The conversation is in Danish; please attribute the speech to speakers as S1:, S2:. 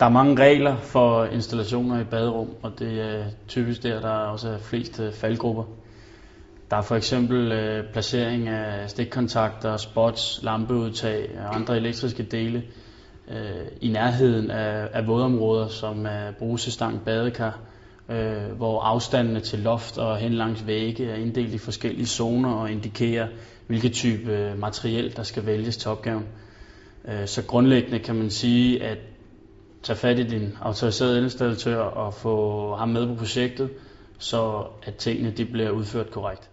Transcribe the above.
S1: Der er mange regler for installationer i baderum, og det er typisk der, der også er flest øh, faldgrupper. Der er for eksempel øh, placering af stikkontakter, spots, lampeudtag og andre elektriske dele øh, i nærheden af, af vådområder, som er brusestang, badekar, øh, hvor afstandene til loft og hen langs vægge er inddelt i forskellige zoner og indikerer, hvilket type øh, materiel, der skal vælges til opgaven. Øh, så grundlæggende kan man sige, at tage fat i din autoriserede installatør og få ham med på projektet, så at tingene de bliver udført korrekt.